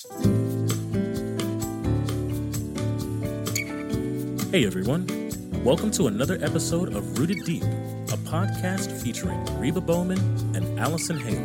Hey everyone, welcome to another episode of Rooted Deep, a podcast featuring Reba Bowman and Allison Hale.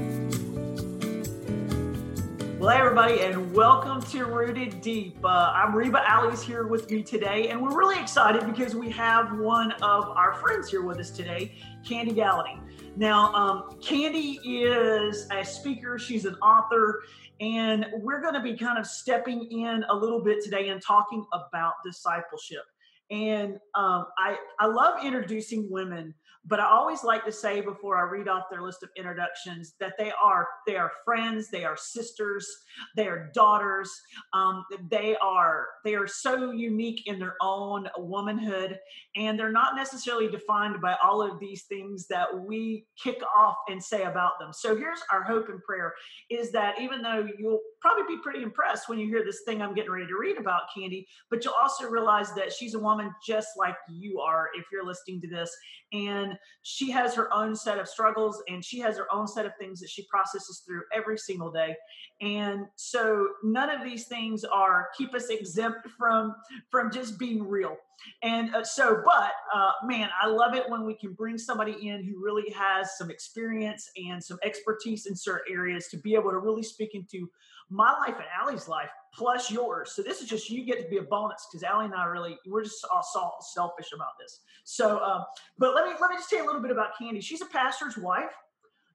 Well, hey everybody, and welcome to Rooted Deep. Uh, I'm Reba. Allie's here with me today, and we're really excited because we have one of our friends here with us today, Kandi Gallaty. Now, um, Kandi is a speaker, she's an author, and we're going to be kind of stepping in a little bit today and talking about discipleship. And um, I, I love introducing women but I always like to say before I read off their list of introductions that they are they are friends, they are sisters, they are daughters. Um, they are they are so unique in their own womanhood, and they're not necessarily defined by all of these things that we kick off and say about them. So here's our hope and prayer: is that even though you'll probably be pretty impressed when you hear this thing I'm getting ready to read about Kandi, but you'll also realize that she's a woman just like you are if you're listening to this, and she has her own set of struggles and she has her own set of things that she processes through every single day. And so none of these things are keep us exempt from from just being real. And uh, so but uh, man i love it when we can bring somebody in who really has some experience and some expertise in certain areas to be able to really speak into my life and Allie's life plus yours. So this is just you get to be a bonus because Allie and I really we're just all selfish about this. So, um, but let me let me just tell you a little bit about Kandi. She's a pastor's wife.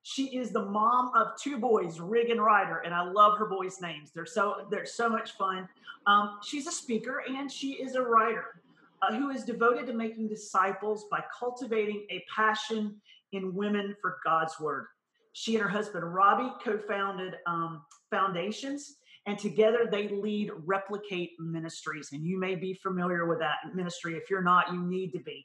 She is the mom of two boys, Rig and Ryder, and I love her boys' names. They're so they're so much fun. Um, she's a speaker and she is a writer uh, who is devoted to making disciples by cultivating a passion in women for God's word. She and her husband Robbie co-founded um, Foundations, and together they lead Replicate Ministries. And you may be familiar with that ministry. If you're not, you need to be.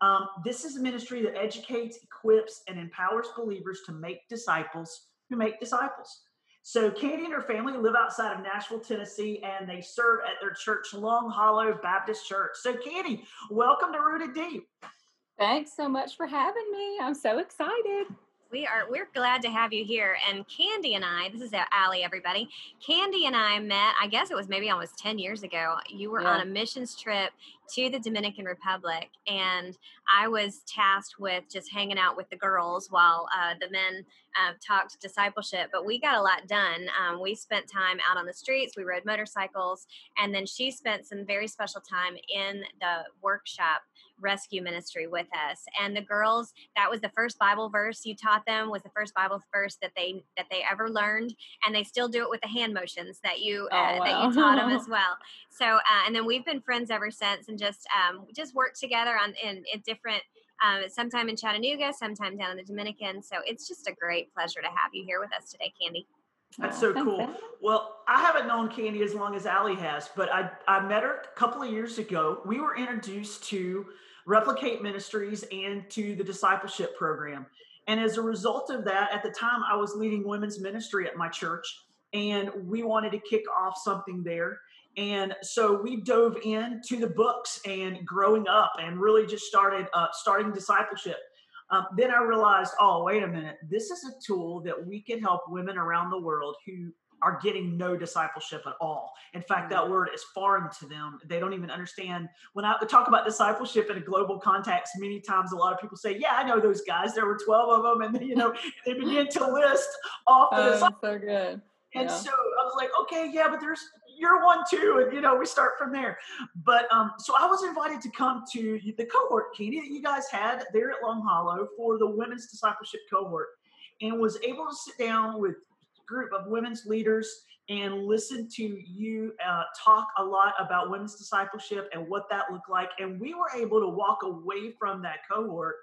Um, this is a ministry that educates, equips, and empowers believers to make disciples who make disciples. So, Kandi and her family live outside of Nashville, Tennessee, and they serve at their church, Long Hollow Baptist Church. So, Kandi, welcome to Rooted Deep. Thanks so much for having me. I'm so excited. We are we're glad to have you here. And Kandi and I, this is Allie, everybody. Kandi and I met, I guess it was maybe almost 10 years ago. You were yeah. on a missions trip to the Dominican Republic, and I was tasked with just hanging out with the girls while uh, the men uh, talked discipleship. But we got a lot done. Um, we spent time out on the streets, we rode motorcycles, and then she spent some very special time in the workshop rescue ministry with us and the girls that was the first bible verse you taught them was the first bible verse that they that they ever learned and they still do it with the hand motions that you uh, oh, wow. that you taught them as well so uh, and then we've been friends ever since and just um, just worked together on in, in different um, sometime in Chattanooga, sometime down in the Dominican. So it's just a great pleasure to have you here with us today, Kandi. That's so cool. Well, I haven't known Kandi as long as Allie has, but I, I met her a couple of years ago. We were introduced to Replicate Ministries and to the discipleship program. And as a result of that, at the time I was leading women's ministry at my church, and we wanted to kick off something there. And so we dove into the books and growing up, and really just started uh, starting discipleship. Um, then I realized, oh, wait a minute, this is a tool that we can help women around the world who are getting no discipleship at all. In fact, that mm. word is foreign to them. They don't even understand. When I talk about discipleship in a global context, many times a lot of people say, "Yeah, I know those guys. There were twelve of them," and you know they begin to list off the. Oh, so good. And yeah. so I was like, okay, yeah, but there's you're one too, and you know we start from there. But um, so I was invited to come to the cohort, Katie, that you guys had there at Long Hollow for the women's discipleship cohort, and was able to sit down with a group of women's leaders and listen to you uh, talk a lot about women's discipleship and what that looked like. And we were able to walk away from that cohort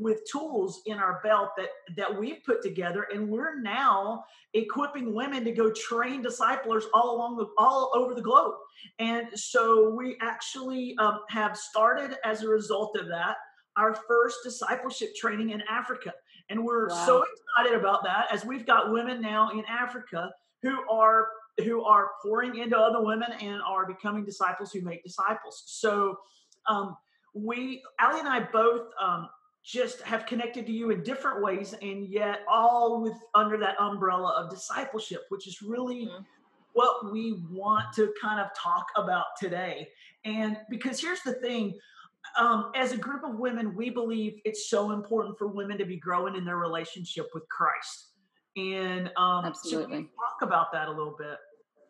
with tools in our belt that that we've put together and we're now equipping women to go train disciplers all along the all over the globe and so we actually um, have started as a result of that our first discipleship training in africa and we're wow. so excited about that as we've got women now in Africa who are who are pouring into other women and are becoming disciples who make disciples. So um, we, Allie and I both um, just have connected to you in different ways, and yet all with under that umbrella of discipleship, which is really mm-hmm. what we want to kind of talk about today. And because here's the thing um, as a group of women, we believe it's so important for women to be growing in their relationship with Christ. And um, absolutely. So talk about that a little bit.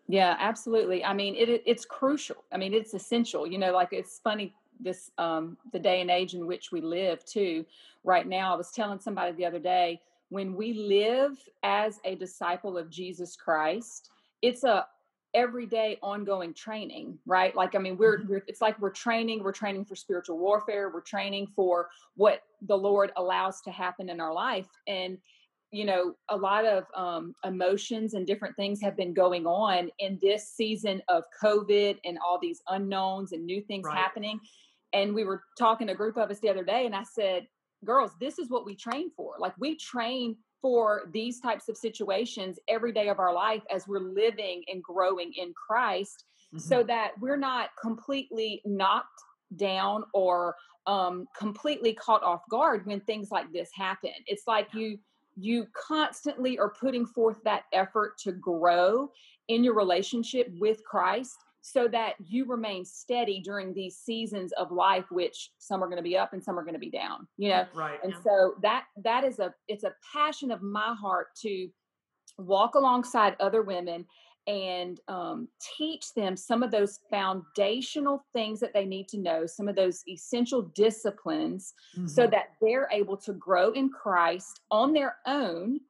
Yeah, absolutely. I mean, it, it's crucial. I mean, it's essential. You know, like it's funny this um, the day and age in which we live too. Right now, I was telling somebody the other day when we live as a disciple of Jesus Christ, it's a everyday ongoing training right like i mean we're, mm-hmm. we're, it's like we're training we're training for spiritual warfare we're training for what the lord allows to happen in our life and you know a lot of um, emotions and different things have been going on in this season of covid and all these unknowns and new things right. happening and we were talking a group of us the other day and i said girls this is what we train for like we train for these types of situations every day of our life as we're living and growing in Christ mm-hmm. so that we're not completely knocked down or um, completely caught off guard when things like this happen. It's like you you constantly are putting forth that effort to grow in your relationship with Christ so that you remain steady during these seasons of life which some are going to be up and some are going to be down you know right and yeah. so that that is a it's a passion of my heart to walk alongside other women and um, teach them some of those foundational things that they need to know, some of those essential disciplines, mm-hmm. so that they're able to grow in Christ on their own.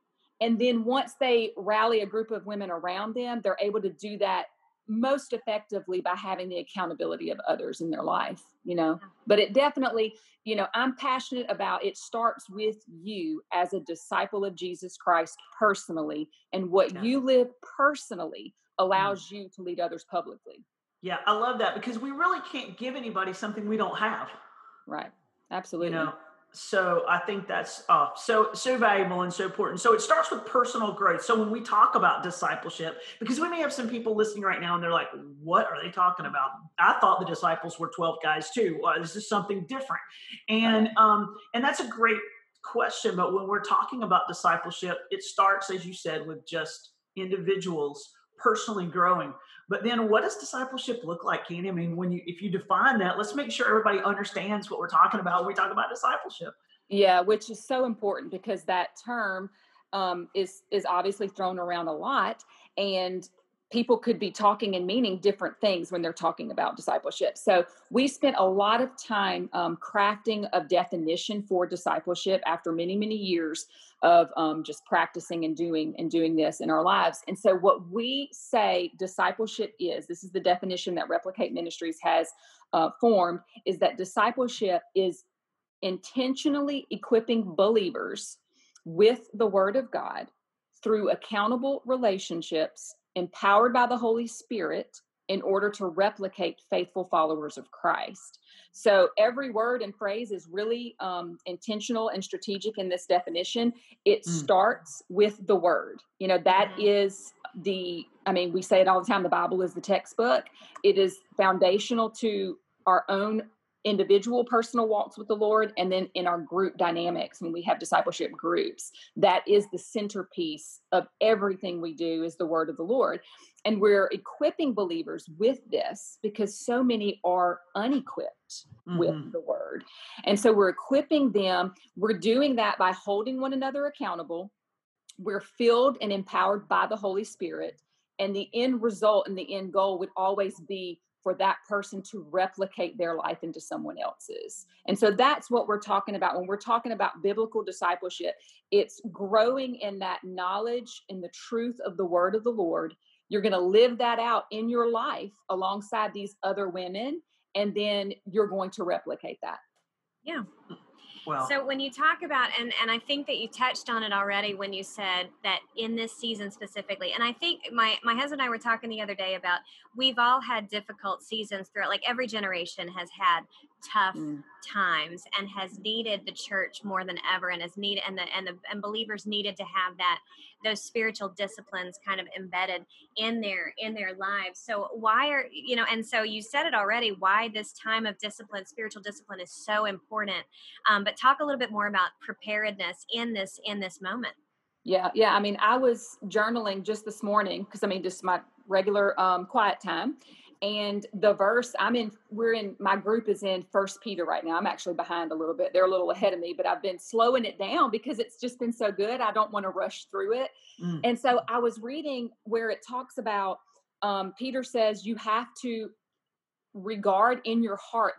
And then once they rally a group of women around them, they're able to do that most effectively by having the accountability of others in their life you know? But it definitely you know i'm passionate about it starts with you as a disciple of jesus christ personally and what yeah. you live personally mm. allows you to lead others publicly. Yeah i love that because we really can't give anybody something we don't have. Right. Absolutely. you know so I think that's uh, so so valuable and so important. So it starts with personal growth. So when we talk about discipleship, because we may have some people listening right now and they're like, "What are they talking about?" I thought the disciples were twelve guys too. Well, this is something different, and um, and that's a great question. But when we're talking about discipleship, it starts, as you said, with just individuals personally growing. But then what does discipleship look like, Kandi? I mean, when you if you define that, let's make sure everybody understands what we're talking about when we talk about discipleship. Yeah, which is so important because that term um, is is obviously thrown around a lot, and people could be talking and meaning different things when they're talking about discipleship. So we spent a lot of time um, crafting a definition for discipleship after many many years of um, just practicing and doing and doing this in our lives. And so what we say discipleship is this is the definition that Replicate Ministries has uh, formed is that discipleship is intentionally equipping believers with the Word of God through accountable relationships empowered by the Holy Spirit in order to replicate faithful followers of Christ. So every word and phrase is really um, intentional and strategic in this definition. It mm. starts with the word. You know, that mm-hmm. is the, I mean, we say it all the time the Bible is the textbook. It is foundational to our own individual personal walks with the Lord and then in our group dynamics when we have discipleship groups. That is the centerpiece of everything we do is the word of the Lord. And we're equipping believers with this because so many are unequipped mm-hmm. with the word. And so we're equipping them. We're doing that by holding one another accountable. We're filled and empowered by the Holy Spirit. And the end result and the end goal would always be for that person to replicate their life into someone else's. And so that's what we're talking about when we're talking about biblical discipleship. It's growing in that knowledge and the truth of the word of the Lord. You're going to live that out in your life alongside these other women, and then you're going to replicate that. Yeah. Well, so when you talk about and and I think that you touched on it already when you said that in this season specifically. And I think my my husband and I were talking the other day about we've all had difficult seasons throughout like every generation has had tough mm. times and has needed the church more than ever and has needed and the and the and believers needed to have that those spiritual disciplines kind of embedded in their in their lives so why are you know and so you said it already why this time of discipline spiritual discipline is so important um, but talk a little bit more about preparedness in this in this moment Yeah, yeah. I mean, I was journaling just this morning because I mean, just my regular um, quiet time. And the verse I'm in, we're in, my group is in First Peter right now. I'm actually behind a little bit. They're a little ahead of me, but I've been slowing it down because it's just been so good. I don't want to rush through it. Mm. And so I was reading where it talks about um, Peter says you have to regard in your heart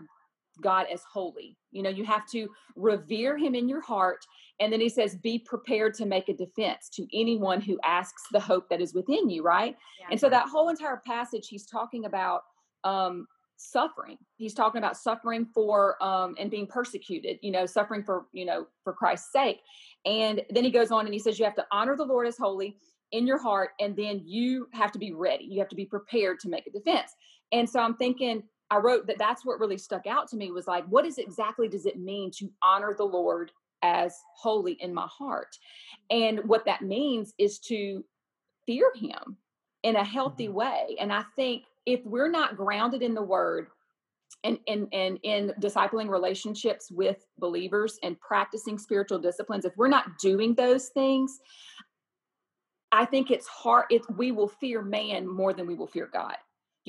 God as holy. You know, you have to revere him in your heart. And then he says, be prepared to make a defense to anyone who asks the hope that is within you, right? Yeah. And so that whole entire passage, he's talking about um, suffering. He's talking about suffering for um, and being persecuted, you know, suffering for, you know, for Christ's sake. And then he goes on and he says, you have to honor the Lord as holy in your heart. And then you have to be ready. You have to be prepared to make a defense. And so I'm thinking, I wrote that that's what really stuck out to me was like, what is exactly does it mean to honor the Lord as holy in my heart? And what that means is to fear him in a healthy mm-hmm. way. And I think if we're not grounded in the word and, and, and in discipling relationships with believers and practicing spiritual disciplines, if we're not doing those things, I think it's hard. It, we will fear man more than we will fear God.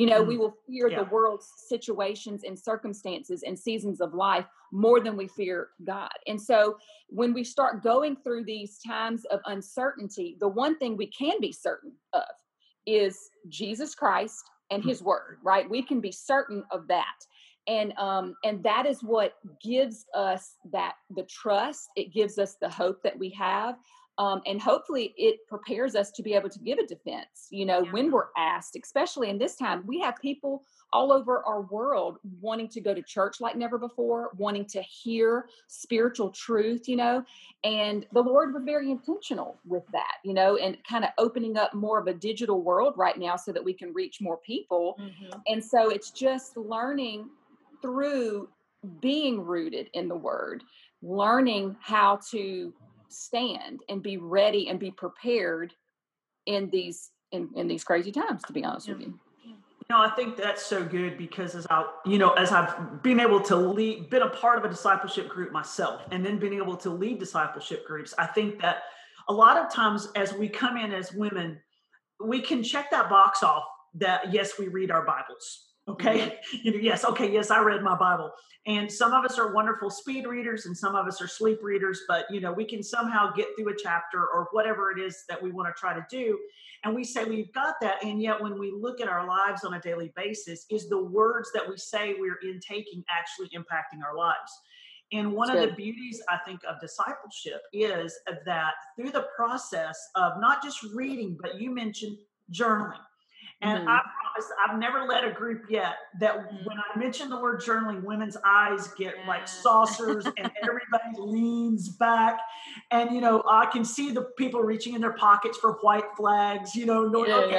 You know, mm. we will fear yeah. the world's situations and circumstances and seasons of life more than we fear God. And so when we start going through these times of uncertainty, the one thing we can be certain of is Jesus Christ and mm. his word, right? We can be certain of that. And um and that is what gives us that the trust, it gives us the hope that we have um, and hopefully it prepares us to be able to give a defense you know yeah. when we're asked especially in this time we have people all over our world wanting to go to church like never before wanting to hear spiritual truth you know and the lord was very intentional with that you know and kind of opening up more of a digital world right now so that we can reach more people mm-hmm. and so it's just learning through being rooted in the word learning how to stand and be ready and be prepared in these in, in these crazy times to be honest yeah. with you you know, I think that's so good because as I, you know, as I've been able to lead, been a part of a discipleship group myself, and then being able to lead discipleship groups, I think that a lot of times as we come in as women, we can check that box off that yes, we read our Bibles. Okay. Mm-hmm. You know, yes. Okay. Yes, I read my Bible. And some of us are wonderful speed readers and some of us are sleep readers, but you know, we can somehow get through a chapter or whatever it is that we want to try to do. And we say we've got that. And yet when we look at our lives on a daily basis, is the words that we say we're intaking actually impacting our lives? And one That's of good. the beauties, I think, of discipleship is that through the process of not just reading, but you mentioned journaling and mm-hmm. I promise I've never led a group yet that mm-hmm. when I mention the word journaling, women's eyes get yeah. like saucers and everybody leans back. And, you know, I can see the people reaching in their pockets for white flags, you know, yeah, okay,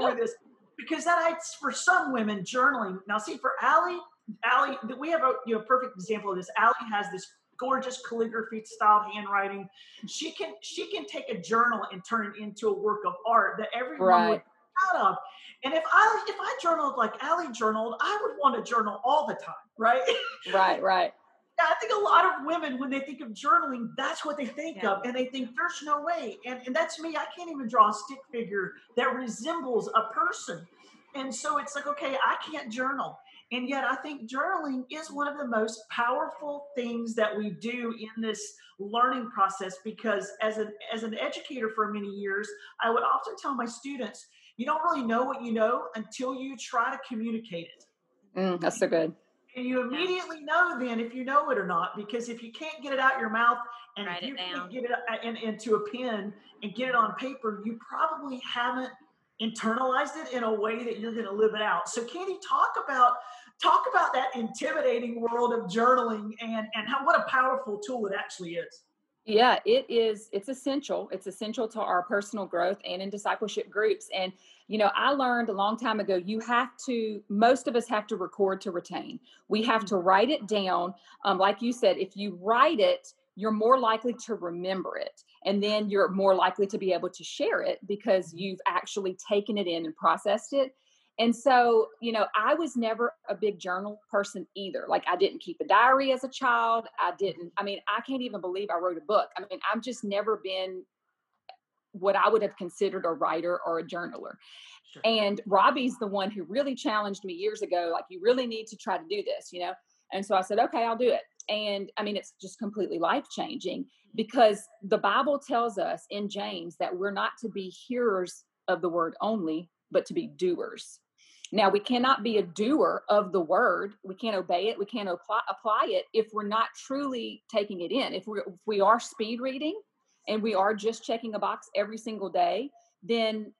yeah. this. Because that, I, for some women, journaling. Now, see, for Allie, Allie, we have a you know perfect example of this. Allie has this gorgeous calligraphy style handwriting. She can she can take a journal and turn it into a work of art that everyone right. would proud of. And if I if I journaled like Allie journaled, I would want to journal all the time, right? Right, right. I think a lot of women, when they think of journaling, that's what they think yeah. of. And they think, there's no way. And, and that's me. I can't even draw a stick figure that resembles a person. And so it's like, okay, I can't journal. And yet I think journaling is one of the most powerful things that we do in this learning process because as an as an educator for many years, I would often tell my students, you don't really know what you know until you try to communicate it. Mm, that's so good. And you immediately know then if you know it or not, because if you can't get it out your mouth and Write you can't get it uh, in, into a pen and get it on paper, you probably haven't internalized it in a way that you're going to live it out. So, Kandi, talk about talk about that intimidating world of journaling and and how what a powerful tool it actually is. Yeah, it is. It's essential. It's essential to our personal growth and in discipleship groups. And, you know, I learned a long time ago, you have to, most of us have to record to retain. We have to write it down. Um, like you said, if you write it, you're more likely to remember it. And then you're more likely to be able to share it because you've actually taken it in and processed it. And so, you know, I was never a big journal person either. Like, I didn't keep a diary as a child. I mm-hmm. didn't, I mean, I can't even believe I wrote a book. I mean, I've just never been what I would have considered a writer or a journaler. Sure. And Robbie's the one who really challenged me years ago, like, you really need to try to do this, you know? And so I said, okay, I'll do it. And I mean, it's just completely life changing mm-hmm. because the Bible tells us in James that we're not to be hearers of the word only, but to be doers. Now, we cannot be a doer of the word. We can't obey it. We can't apply, apply it if we're not truly taking it in. If, we if we are speed reading and we are just checking a box every single day, then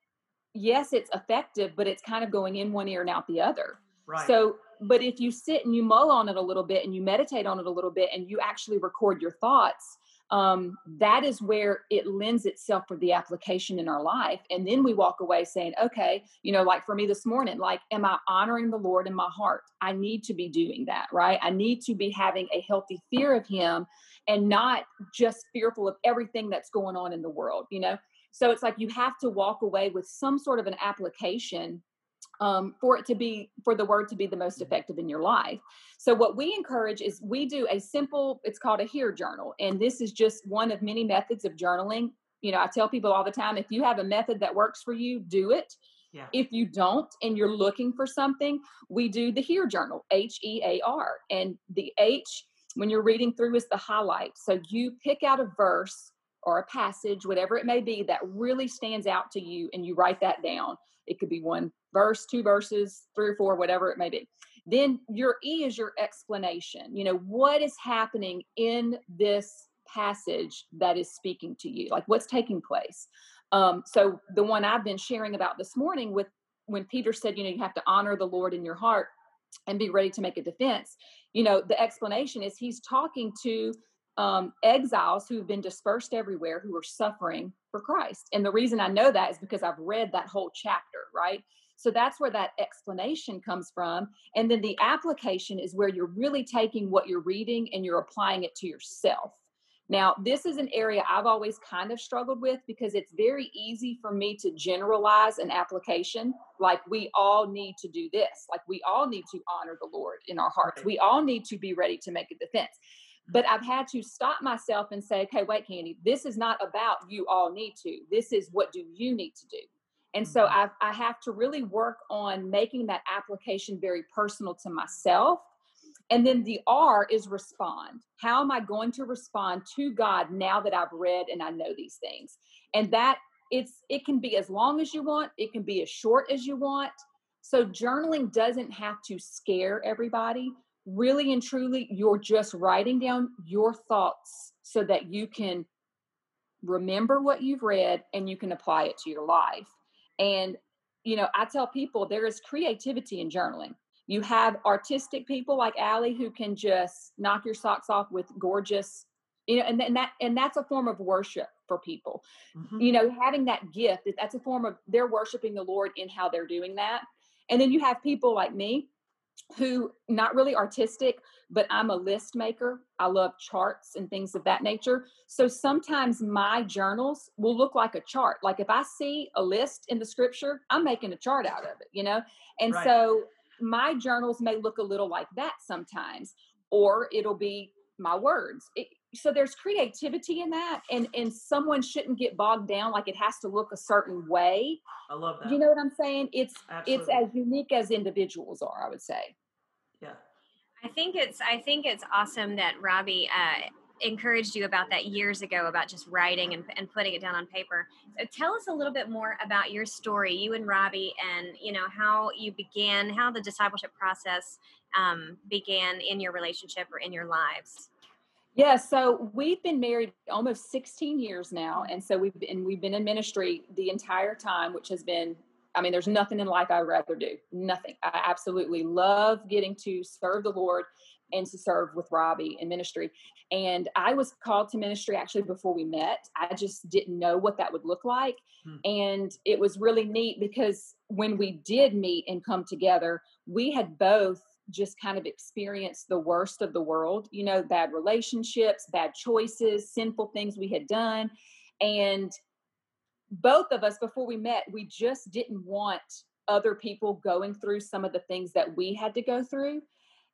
yes, it's effective, but it's kind of going in one ear and out the other. Right. So, but if you sit and you mull on it a little bit and you meditate on it a little bit and you actually record your thoughts, um, that is where it lends itself for the application in our life. And then we walk away saying, okay, you know, like for me this morning, like, am I honoring the Lord in my heart? I need to be doing that, right? I need to be having a healthy fear of Him and not just fearful of everything that's going on in the world, you know? So it's like you have to walk away with some sort of an application um, for it to be for the word to be the most mm-hmm. effective in your life. So what we encourage is we do a simple it's called a hear journal and this is just one of many methods of journaling. You know i tell people all the time if you have a method that works for you do it. Yeah. if you don't and you're looking for something we do the hear journal h-e-a-r and the h when you're reading through is the highlight. So you pick out a verse or a passage whatever it may be that really stands out to you and you write that down it could be one verse, two verses, three or four, whatever it may be. Then your E is your explanation. You know, what is happening in this passage that is speaking to you? Like what's taking place? Um, so the one I've been sharing about this morning with when Peter said, you know, you have to honor the Lord in your heart and be ready to make a defense. You know, the explanation is he's talking to um, exiles who've been dispersed everywhere who are suffering for Christ. And the reason I know that is because I've read that whole chapter, right? So that's where that explanation comes from. And then the application is where you're really taking what you're reading and you're applying it to yourself. Now, this is an area I've always kind of struggled with because it's very easy for me to generalize an application like we all need to do this, like we all need to honor the Lord in our hearts. We all need to be ready to make a defense. But I've had to stop myself and say, okay, wait, Kandi, this is not about you all need to. This is what do you need to do? And so mm-hmm. I, I have to really work on making that application very personal to myself. And then the R is respond. How am I going to respond to God now that I've read and I know these things? And that it's it can be as long as you want, it can be as short as you want. So journaling doesn't have to scare everybody. Really and truly, you're just writing down your thoughts so that you can remember what you've read and you can apply it to your life. And, you know, I tell people there is creativity in journaling. You have artistic people like Allie who can just knock your socks off with gorgeous, you know, and, and that and that's a form of worship for people. Mm-hmm. You know, having that gift, that's a form of they're worshiping the Lord in how they're doing that. And then you have people like me who not really artistic but i'm a list maker. I love charts and things of that nature. So sometimes my journals will look like a chart. Like if i see a list in the scripture i'm making a chart out of it you know? And right. so my journals may look a little like that sometimes or it'll be my words. It, so there's creativity in that and and someone shouldn't get bogged down like it has to look a certain way. I love that. you know what i'm saying? It's Absolutely. it's as unique as individuals are i would say. Yeah. I think it's i think it's awesome that robbie uh, encouraged you about that years ago about just writing and, and putting it down on paper. So tell us a little bit more about your story you and robbie and you know how you began how the discipleship process um, began in your relationship or in your lives yeah, so we've been married almost 16 years now, and so we've been we've been in ministry the entire time, which has been I mean, there's nothing in life I'd rather do. Nothing. I absolutely love getting to serve the Lord and to serve with Robbie in ministry. And I was called to ministry actually before we met. I just didn't know what that would look like. Hmm. And it was really neat because when we did meet and come together, we had both just kind of experienced the worst of the world, you know, bad relationships, bad choices, sinful things we had done. And both of us, before we met, we just didn't want other people going through some of the things that we had to go through.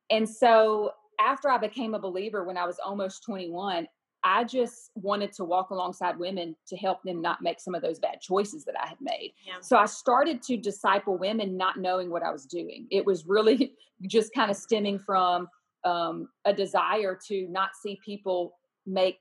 And so after I became a believer when I was almost 21, I just wanted to walk alongside women to help them not make some of those bad choices that I had made. Yeah. So I started to disciple women not knowing what I was doing. It was really just kind of stemming from um, a desire to not see people make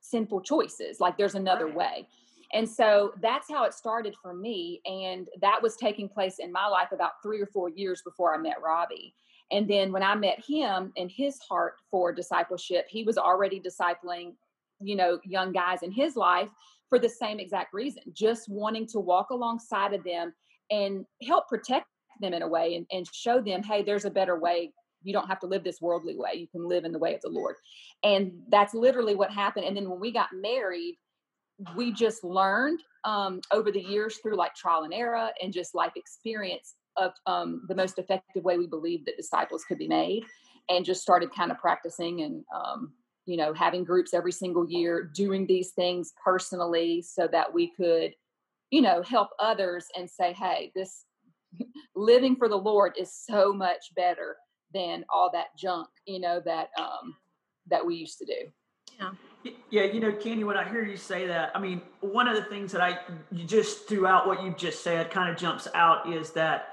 sinful choices, like there's another right. way. And so that's how it started for me. And that was taking place in my life about three or four years before I met Robbie. And then when I met him and his heart for discipleship, he was already discipling, you know, young guys in his life for the same exact reason, just wanting to walk alongside of them and help protect them in a way and, and show them, hey, there's a better way. You don't have to live this worldly way. You can live in the way of the Lord. And that's literally what happened. And then when we got married, we just learned um, over the years through like trial and error and just life experience of um, the most effective way we believed that disciples could be made and just started kind of practicing and um, you know having groups every single year doing these things personally so that we could you know help others and say hey this living for the lord is so much better than all that junk you know that um that we used to do. Yeah. Yeah, you know, Kandi, when I hear you say that, I mean, one of the things that I you just throughout what you've just said kind of jumps out is that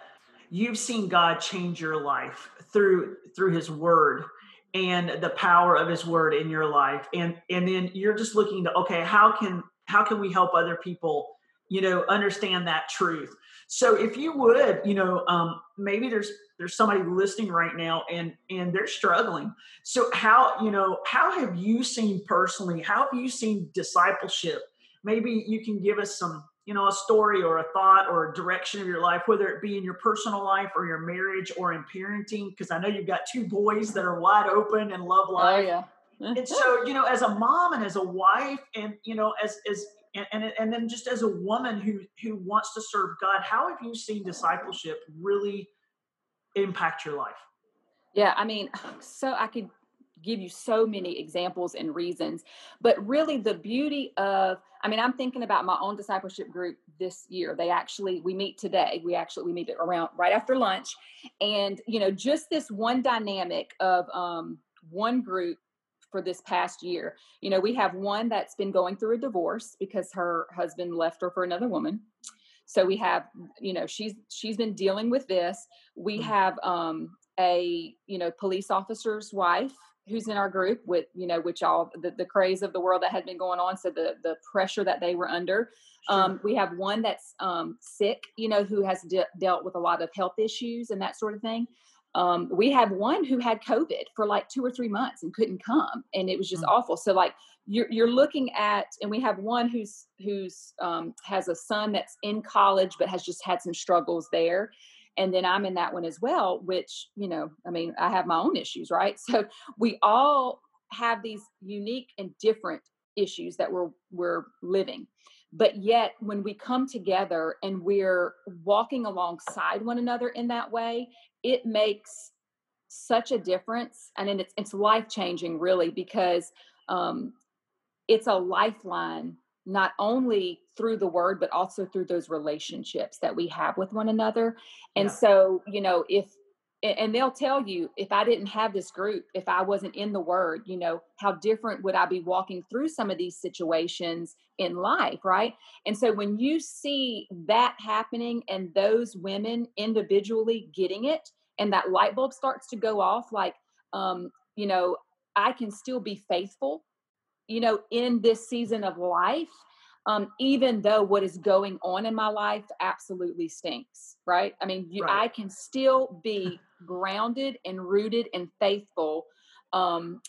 you've seen God change your life through through his word and the power of his word in your life. And and then you're just looking to okay, how can how can we help other people, you know, understand that truth? So if you would, you know, um, maybe there's there's somebody listening right now and and they're struggling. So how, you know, how have you seen personally, how have you seen discipleship? Maybe you can give us some you know a story or a thought or a direction of your life whether it be in your personal life or your marriage or in parenting because i know you've got two boys that are wide open and love oh, life oh, yeah. and so you know as a mom and as a wife and you know as as and, and, and then just as a woman who who wants to serve god how have you seen discipleship really impact your life yeah i mean so i could give you so many examples and reasons. But really, the beauty of, I mean, I'm thinking about my own discipleship group this year. They actually, we meet today. We actually, we meet around right after lunch. And, you know, just this one dynamic of um, one group for this past year. You know, we have one that's been going through a divorce because her husband left her for another woman. So we have, you know, she's she's been dealing with this. We mm. have um a, you know, police officer's wife who's in our group with you know which all the, the craze of the world that had been going on so the the pressure that they were under sure. um, we have one that's um, sick you know who has de- dealt with a lot of health issues and that sort of thing um, we have one who had covid for like two or three months and couldn't come and it was just mm-hmm. awful so like you're, you're looking at and we have one who's who's um, has a son that's in college but has just had some struggles there and then i'm in that one as well which you know i mean i have my own issues right? So we all have these unique and different issues that we're we're living. But yet when we come together and we're walking alongside one another in that way it makes such a difference and it's it's life changing really because um, it's a lifeline not only through the word but also through those relationships that we have with one another and yeah. so you know if and they'll tell you if i didn't have this group if i wasn't in the word you know how different would i be walking through some of these situations in life right and so when you see that happening and those women individually getting it and that light bulb starts to go off like um you know i can still be faithful you know, in this season of life, um, even though what is going on in my life absolutely stinks, right? I mean, you, right. I can still be grounded and rooted and faithful. Um,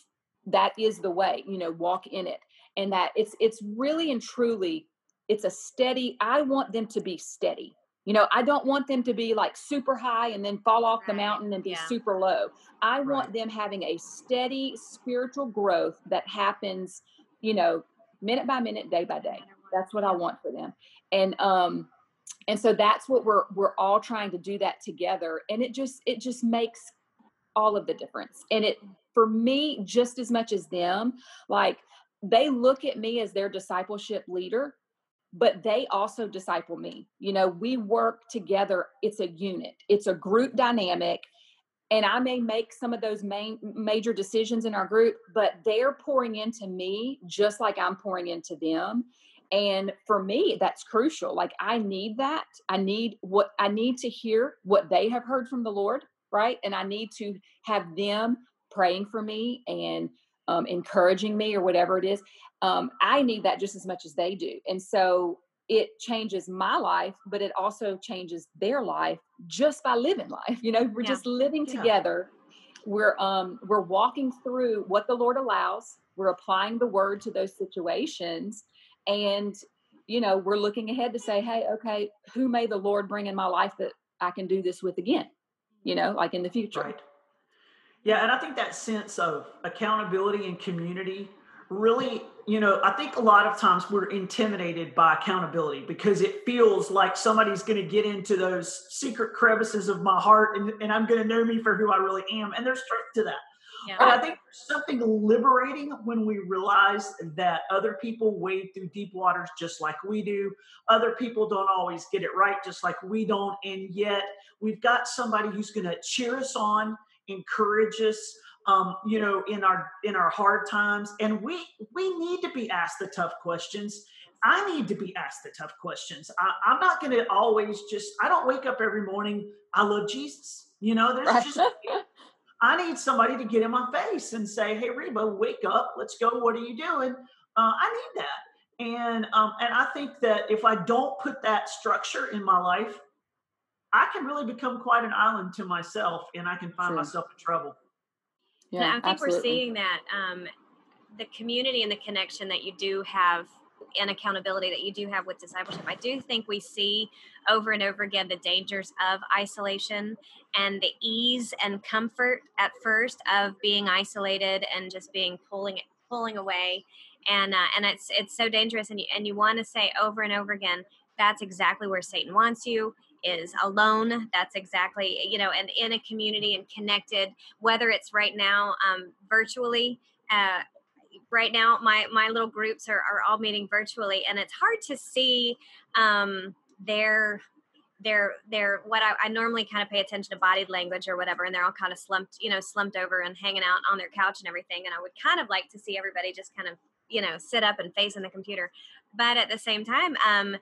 that is the way, you know, walk in it. And that it's it's really and truly, it's a steady. I want them to be steady. You know, I don't want them to be like super high and then fall off right. the mountain and be yeah. super low. I right. want them having a steady spiritual growth that happens, you know, minute by minute, day by day. That's what I want for them. And um and so that's what we're we're all trying to do that together and it just it just makes all of the difference. And it for me just as much as them, like they look at me as their discipleship leader but they also disciple me. You know, we work together. It's a unit, it's a group dynamic. and I may make some of those main major decisions in our group, but they're pouring into me just like I'm pouring into them. And for me, that's crucial. Like I need that. I need what I need to hear what they have heard from the Lord, right? And I need to have them praying for me and um, encouraging me or whatever it is. Um, I need that just as much as they do. And so it changes my life, but it also changes their life just by living life. You know, we're yeah. just living yeah. together. We're um we're walking through what the Lord allows. We're applying the word to those situations and you know, we're looking ahead to say, "Hey, okay, who may the Lord bring in my life that I can do this with again?" You know, like in the future. Right. Yeah, and I think that sense of accountability and community really, you know, I think a lot of times we're intimidated by accountability because it feels like somebody's going to get into those secret crevices of my heart and, and I'm going to know me for who I really am. And there's truth to that. Yeah. But I think there's something liberating when we realize that other people wade through deep waters just like we do. Other people don't always get it right just like we don't. And yet we've got somebody who's going to cheer us on, encourage us, um, you know, in our in our hard times. And we we need to be asked the tough questions. I need to be asked the tough questions. I, am not going to always just. I don't wake up every morning. I love Jesus. You know, there's right. just. I need somebody to get in my face and say, "Hey, Reba, wake up. Let's go. What are you doing?" Uh, I need that. And um, and I think that if I don't put that structure in my life, I can really become quite an island to myself, and I can find True. myself in trouble. Yeah, and I think absolutely. we're seeing that um, the community and the connection that you do have and accountability that you do have with discipleship. I do think we see over and over again the dangers of isolation and the ease and comfort at first of being isolated and just being pulling pulling away. And uh, and it's it's so dangerous. And you and you want to say over and over again, that's exactly where Satan wants you is alone that's exactly you know and in a community and connected whether it's right now um, virtually uh, right now my my little groups are, are all meeting virtually and it's hard to see um, their their their what I, I, normally kind of pay attention to body language or whatever and they're all kind of slumped you know slumped over and hanging out on their couch and everything and i would kind of like to see everybody just kind of you know sit up and face in the computer. But at the same time um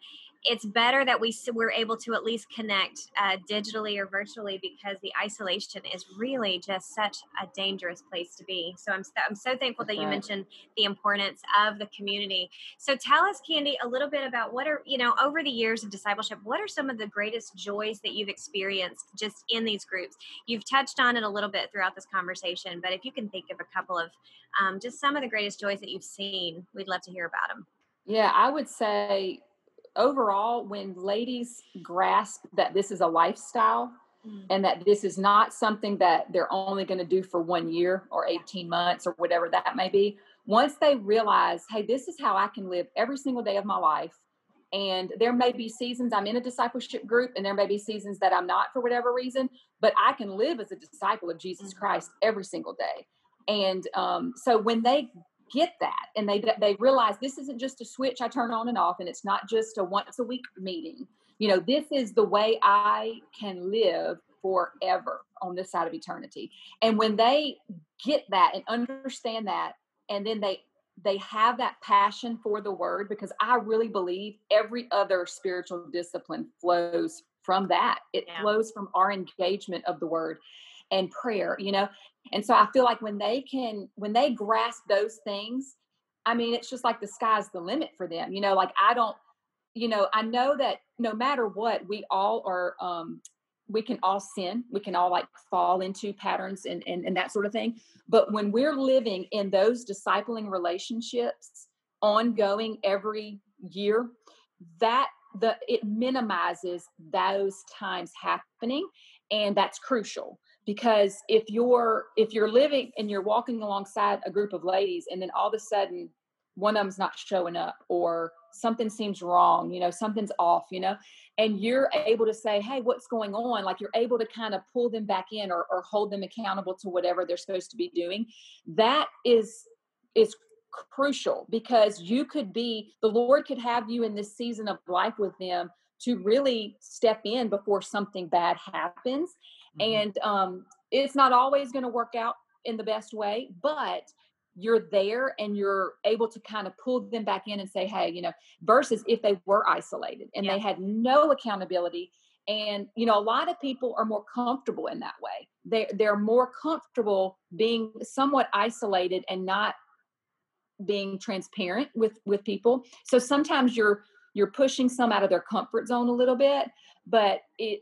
it's better that we we're able to at least connect uh, digitally or virtually because the isolation is really just such a dangerous place to be. So I'm I'm so thankful that you mentioned the importance of the community. So tell us, Kandi, a little bit about what are you know over the years of discipleship. What are some of the greatest joys that you've experienced just in these groups? You've touched on it a little bit throughout this conversation, but if you can think of a couple of um, just some of the greatest joys that you've seen, we'd love to hear about them. Yeah, I would say overall, when ladies grasp that this is a lifestyle mm. and that this is not something that they're only going to do for one year or 18 months or whatever that may be, once they realize, hey, this is how I can live every single day of my life. And there may be seasons I'm in a discipleship group, and there may be seasons that I'm not for whatever reason, but I can live as a disciple of Jesus mm-hmm. Christ every single day. And um, so when they get that and they they realize this isn't just a switch I turn on and off and it's not just a once a week meeting. You know, this is the way I can live forever on this side of eternity. And when they get that and understand that and then they they have that passion for the word because I really believe every other spiritual discipline flows from that. It yeah. flows from our engagement of the word and prayer, you know. And so I feel like when they can, when they grasp those things, I mean, it's just like the sky's the limit for them. You know, like I don't, you know, I know that no matter what, we all are, um, we can all sin. We can all like fall into patterns and, and, and that sort of thing. But when we're living in those discipling relationships ongoing every year, that the it minimizes those times happening and that's crucial because if you're if you're living and you're walking alongside a group of ladies and then all of a sudden one of them's not showing up or something seems wrong you know something's off you know and you're able to say hey what's going on? Like you're able to kind of pull them back in or, or hold them accountable to whatever they're supposed to be doing. That is is crucial because you could be the lord could have you in this season of life with them to really step in before something bad happens Mm-hmm. And um, it's not always going to work out in the best way, but you're there and you're able to kind of pull them back in and say, hey, you know, versus if they were isolated and yeah. they had no accountability. And, you know, a lot of people are more comfortable in that way. They they're more comfortable being somewhat isolated and not being transparent with with people. So sometimes you're you're pushing some out of their comfort zone a little bit, but it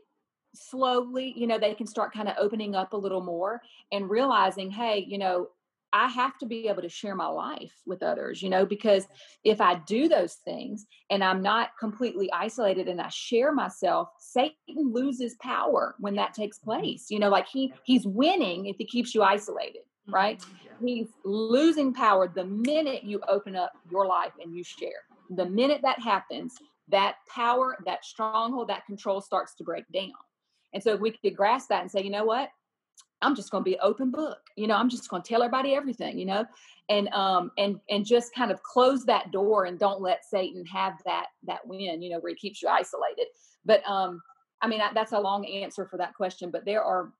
slowly, you know, they can start kind of opening up a little more and realizing, hey, you know, I have to be able to share my life with others, you know, because if I do those things and I'm not completely isolated and I share myself, Satan loses power when that takes mm-hmm. place. You know, like he he's winning if he keeps you isolated, right? Mm-hmm. He's losing power the minute you open up your life and you share. The minute that happens, that power, that stronghold, that control starts to break down. And so if we could grasp that and say, you know what? I'm just going to be open book. You know, I'm just going to tell everybody everything, you know, and um and and just kind of close that door and don't let Satan have that that win, you know, where he keeps you isolated. But um I mean, that's a long answer for that question, but there are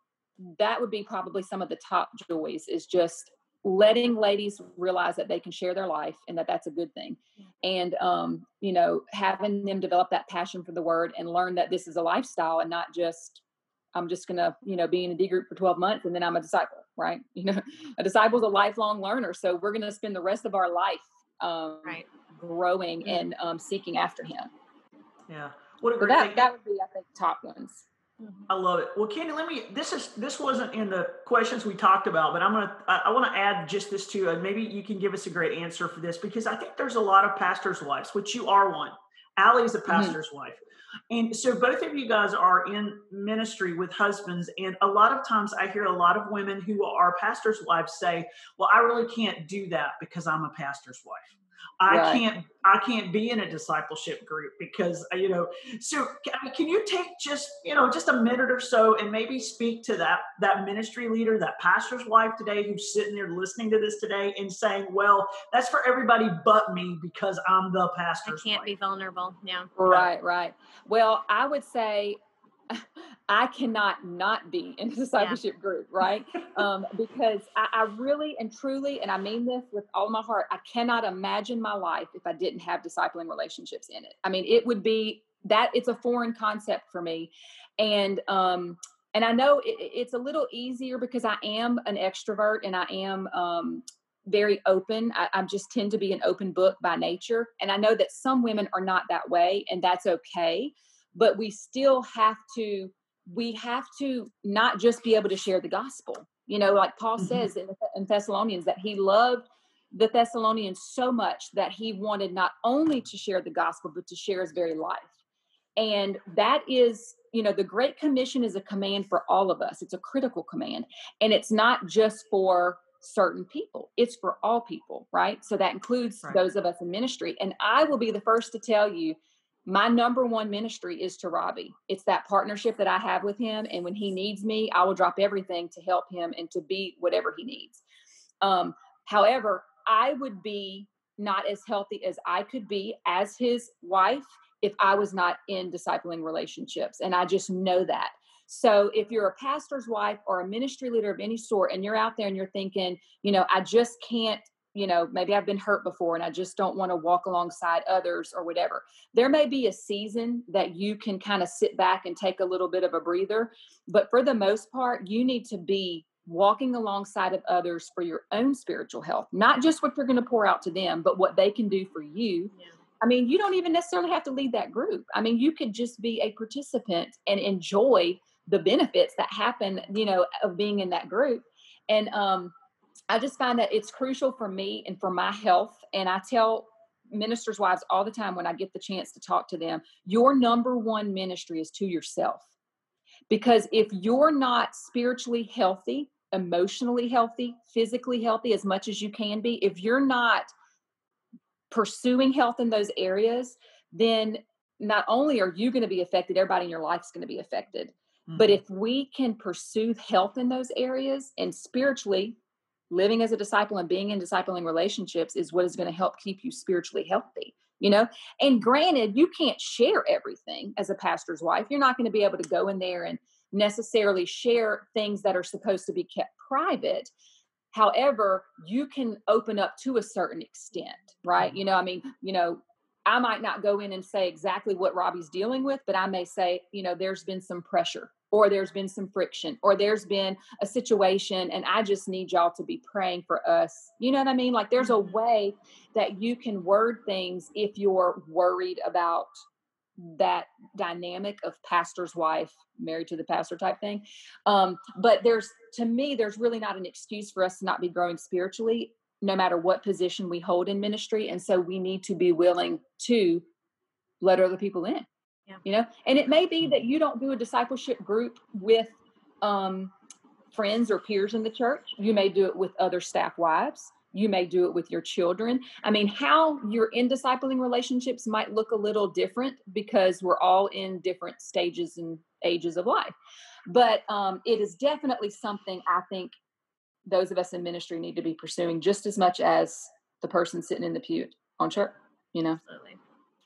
that would be probably some of the top joys is just letting ladies realize that they can share their life and that that's a good thing and um you know having them develop that passion for the word and learn that this is a lifestyle and not just I'm just going to, you know, be in a D group for 12 months and then I'm a disciple, right? You know, a disciple is a lifelong learner. So we're going to spend the rest of our life um, right. growing mm-hmm. and um, seeking after him. Yeah. What a great so that, that would be, I think, top ones. I love it. Well, Kandi, let me. This is this wasn't in the questions we talked about, but I'm gonna. I, I want to add just this too, and maybe you can give us a great answer for this because I think there's a lot of pastors' wives, which you are one. Allie's a mm-hmm. pastor's mm-hmm. wife. And so both of you guys are in ministry with husbands. And a lot of times I hear a lot of women who are pastors' wives say, Well, I really can't do that because I'm a pastor's wife. I right. can't I can't be in a discipleship group because uh, you know. So can you take just you know just a minute or so and maybe speak to that that ministry leader, that pastor's wife today who's sitting there listening to this today and saying, "Well, that's for everybody but me because I'm the pastor." I can't wife. be vulnerable. Yeah. Right. Right. Well, I would say I cannot not be in a discipleship yeah. group, right? Um, because I, I, really and truly, and I mean this with all my heart, I cannot imagine my life if I didn't have discipling relationships in it. I mean, it would be that it's a foreign concept for me, and um, and I know it, it's a little easier because I am an extrovert and I am um, very open. I, I just tend to be an open book by nature, and I know that some women are not that way, and that's okay but we still have to we have to not just be able to share the gospel. You know like paul mm-hmm. says in, in thessalonians that he loved the thessalonians so much that he wanted not only to share the gospel but to share his very life. And that is you know the great commission is a command for all of us. It's a critical command. And it's not just for certain people. It's for all people right? So that includes right. those of us in ministry. And i will be the first to tell you my number one ministry is to Robbie. It's that partnership that I have with him. And when he needs me, I will drop everything to help him and to be whatever he needs. Um, however, I would be not as healthy as I could be as his wife if I was not in discipling relationships. And I just know that. So if you're a pastor's wife or a ministry leader of any sort and you're out there and you're thinking, you know, I just can't you know, maybe I've been hurt before and I just don't want to walk alongside others or whatever. There may be a season that you can kind of sit back and take a little bit of a breather, but for the most part, you need to be walking alongside of others for your own spiritual health, not just what you're going to pour out to them, but what they can do for you. Yeah. I mean, you don't even necessarily have to lead that group. I mean, you could just be a participant and enjoy the benefits that happen, you know, of being in that group. And um, I just find that it's crucial for me and for my health. And I tell ministers' wives all the time when I get the chance to talk to them your number one ministry is to yourself. Because if you're not spiritually healthy, emotionally healthy, physically healthy as much as you can be, if you're not pursuing health in those areas, then not only are you going to be affected, everybody in your life is going to be affected. Mm-hmm. But if we can pursue health in those areas and spiritually, living as a disciple and being in discipling relationships is what is going to help keep you spiritually healthy you know? And granted you can't share everything as a pastor's wife. You're not going to be able to go in there and necessarily share things that are supposed to be kept private. However you can open up to a certain extent right? Mm-hmm. you know i mean you know i might not go in and say exactly what robbie's dealing with but i may say you know there's been some pressure or there's been some friction or there's been a situation and i just need y'all to be praying for us. You know what i mean? Like there's a mm-hmm. way that you can word things if you're worried about that dynamic of pastor's wife married to the pastor type thing. Um, but there's to me there's really not an excuse for us to not be growing spiritually no matter what position we hold in ministry and so we need to be willing to let other people in yeah. you know and it may be that you don't do a discipleship group with um, friends or peers in the church you may do it with other staff wives you may do it with your children. I mean, how you're in discipling relationships might look a little different because we're all in different stages and ages of life. But um, it is definitely something I think those of us in ministry need to be pursuing just as much as the person sitting in the pew on church, you know? Absolutely.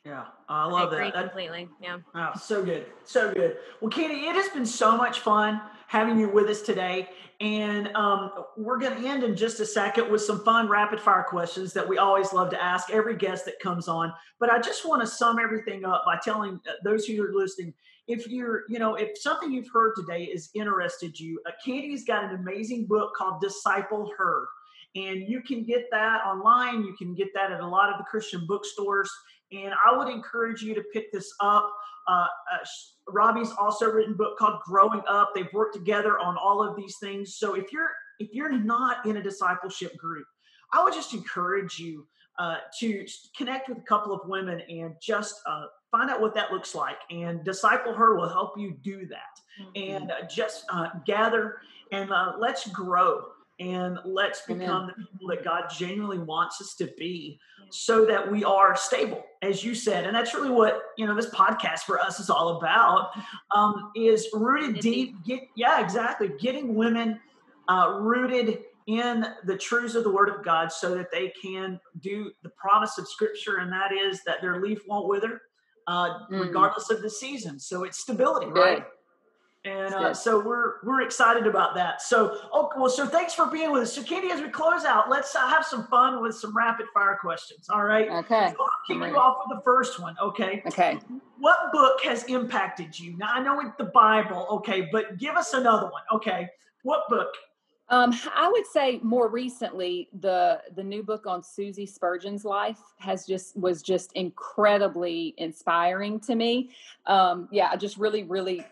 Yeah, I love I agree that. Completely. Yeah. Oh, so good. So good. Well, Katie, it has been so much fun having you with us today. And um, we're going to end in just a second with some fun rapid fire questions that we always love to ask every guest that comes on. But I just want to sum everything up by telling uh, those who are listening if you're, you know, if something you've heard today is interested you, uh, Kandi's got an amazing book called Disciple Her. And you can get that online. You can get that at a lot of the Christian bookstores. And I would encourage you to pick this up. Uh, uh, Robbie's also written a book called Growing Up. They've worked together on all of these things. So if you're if you're not in a discipleship group, I would just encourage you uh, to connect with a couple of women and just uh, find out what that looks like. And Disciple Her will help you do that. Mm-hmm. And uh, just uh, gather and let's grow and let's become Amen. the people that God genuinely wants us to be so that we are stable as you said. And that's really what you know this podcast for us is all about um, is rooted deep get yeah exactly getting women uh, rooted in the truths of the word of god so that they can do the promise of scripture and that is that their leaf won't wither uh, mm. regardless of the season. So it's stability right and uh, so we're we're excited about that. So, oh well, so thanks for being with us. So, Katie, as we close out, let's uh, have some fun with some rapid fire questions. All right. Okay. So I'll kick you off with the first one. Okay. Okay. What book has impacted you? Now I know it's the Bible. Okay, but give us another one. Okay. What book? Um, I would say more recently, the the new book on Susie Spurgeon's life has just was just incredibly inspiring to me. Um, yeah, I just really, really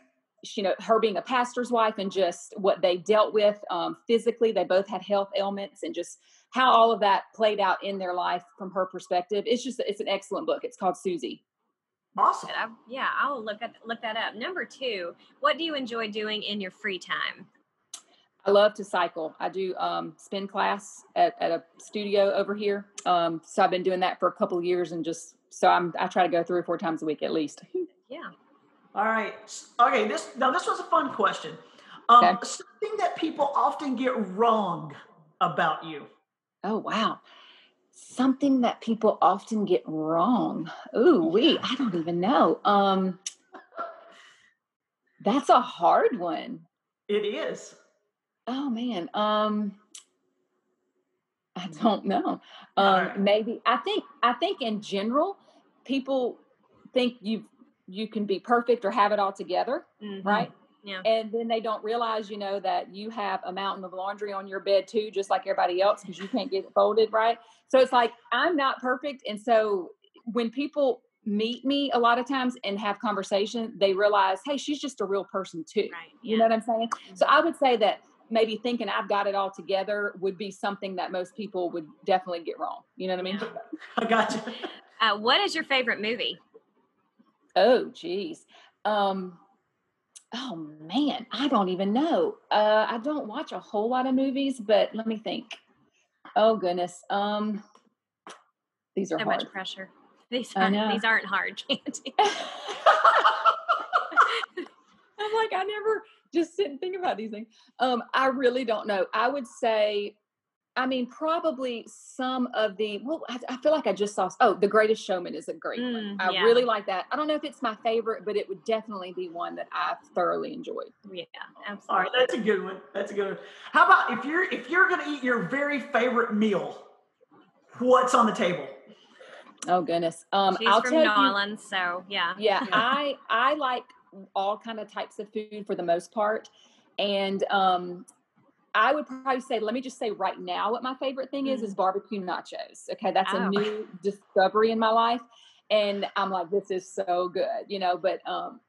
you know her being a pastor's wife and just what they dealt with um, physically they both had health ailments and just how all of that played out in their life from her perspective. It's just it's an excellent book. It's called susie. Awesome. I, yeah i'll look at look that up. Number two what do you enjoy doing in your free time? I love to cycle. I do um, spin class at, at a studio over here. Um, so I've been doing that for a couple of years, and just so I'm I try to go three or four times a week at least. Yeah, all right. Okay. This now this was a fun question. Um, okay. Something that people often get wrong about you. Oh wow. Something that people often get wrong. Ooh, we I don't even know. Um, that's a hard one. It is. Oh man. Um, I don't know. Um, right. maybe I think I think in general, people think you've you can be perfect or have it all together, mm-hmm. right? Yeah. And then they don't realize, you know, that you have a mountain of laundry on your bed too, just like everybody else, because you can't get it folded, right? So it's like I'm not perfect. And so when people meet me a lot of times and have conversation, they realize, hey, she's just a real person too. Right. Yeah. You know what I'm saying? Mm-hmm. So I would say that maybe thinking I've got it all together would be something that most people would definitely get wrong. You know what I mean? I got you. Uh, what is your favorite movie? Oh, geez. Um, oh man, I don't even know. Uh, I don't watch a whole lot of movies, but let me think. Oh goodness. Um, these are so hard. much pressure. These aren't, these aren't hard, Kandi. I'm like, I never just sit and think about these things. Um, I really don't know. I would say I mean, probably some of the. Well, I, I, feel like I just saw. Oh, The Greatest Showman is a great mm, one. I yeah. really like that. I don't know if it's my favorite, but it would definitely be one that I've thoroughly enjoyed. Yeah, absolutely. All right, that's a good one. That's a good one. How about if you're if you're going to eat your very favorite meal, what's on the table? Oh goodness. Um, She's I'll from New Orleans, so yeah. yeah. Yeah, I I like all kind of types of food for the most part, and um, I would probably say, let me just say right now, what my favorite thing is is mm. barbecue nachos. Okay, that's oh. a new discovery in my life, and I'm like, this is so good, you know. But um,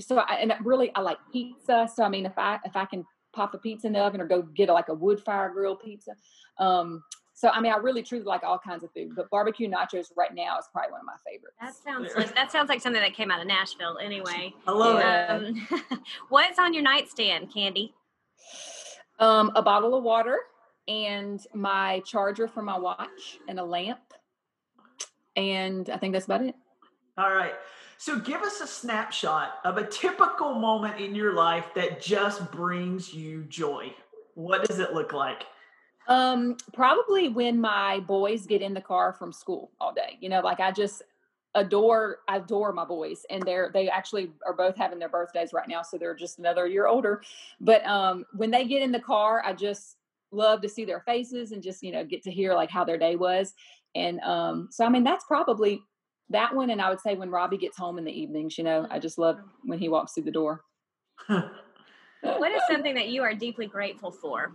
so I, and really, I like pizza. So I mean, if I if I can pop a pizza in the oven or go get a, like a wood fire grill pizza, um, so I mean, I really truly like all kinds of food, but barbecue nachos right now is probably one of my favorites. That sounds like that sounds like something that came out of Nashville, anyway. I love um, it. what's on your nightstand, Kandi? Um, a bottle of water and my charger for my watch and a lamp. And I think that's about it. All right. So give us a snapshot of a typical moment in your life that just brings you joy. What does it look like? Um, probably when my boys get in the car from school all day. You know, like I just adore I adore my boys and they're they actually are both having their birthdays right now so they're just another year older. But um when they get in the car I just love to see their faces and just you know get to hear like how their day was. And um so I mean that's probably that one and I would say when Robbie gets home in the evenings you know I just love when he walks through the door. What is something that you are deeply grateful for?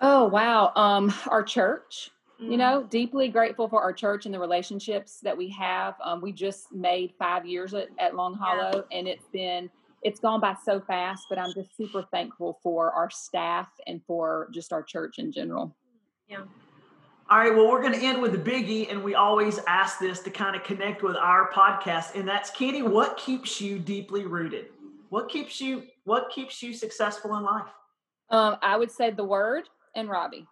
Oh wow um our church you mm. know deeply grateful for our church and the relationships that we have. Um, we just made five years at, at long hollow yeah. and it's been it's gone by so fast but i'm just super thankful for our staff and for just our church in general. Yeah. All right well we're going to end with the biggie and we always ask this to kind of connect with our podcast and that's Kandi what keeps you deeply rooted? What keeps you what keeps you successful in life? Um, i would say the word and robbie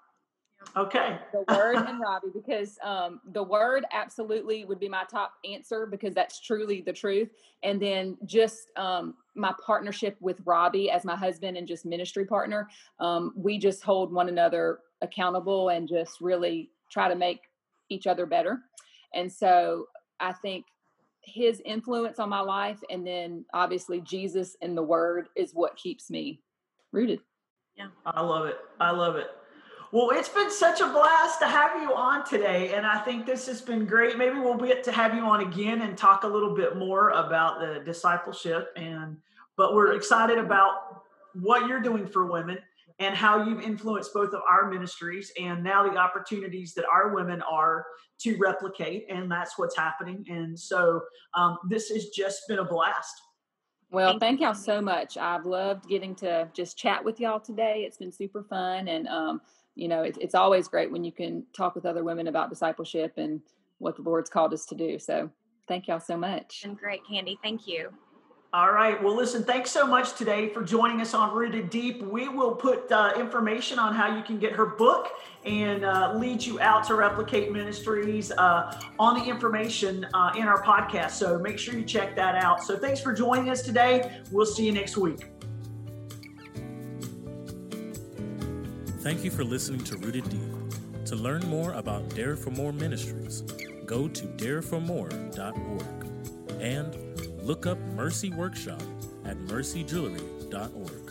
Okay. the word and Robbie, because um, the word absolutely would be my top answer because that's truly the truth. And then just um, my partnership with Robbie as my husband and just ministry partner, um, we just hold one another accountable and just really try to make each other better. And so I think his influence on my life and then obviously Jesus and the word is what keeps me rooted. Yeah. I love it. I love it. Well, it's been such a blast to have you on today. And I think this has been great. Maybe we'll get to have you on again and talk a little bit more about the discipleship. And, but we're excited about what you're doing for women and how you've influenced both of our ministries and now the opportunities that our women are to replicate. And that's what's happening. And so um, this has just been a blast. Well, thank y'all so much. I've loved getting to just chat with y'all today. It's been super fun. And um, you know, it's, it's always great when you can talk with other women about discipleship and what the Lord's called us to do. So thank y'all so much. And great, Kandi. Thank you. All right. Well, listen, thanks so much today for joining us on Rooted Deep. We will put uh, information on how you can get her book and uh, lead you out to Replicate Ministries uh, on the information uh, in our podcast. So make sure you check that out. So thanks for joining us today. We'll see you next week. Thank you for listening to Rooted Deep. To learn more about Dare for More Ministries, go to dareformore.org and look up Mercy Workshop at mercyjewelry.org.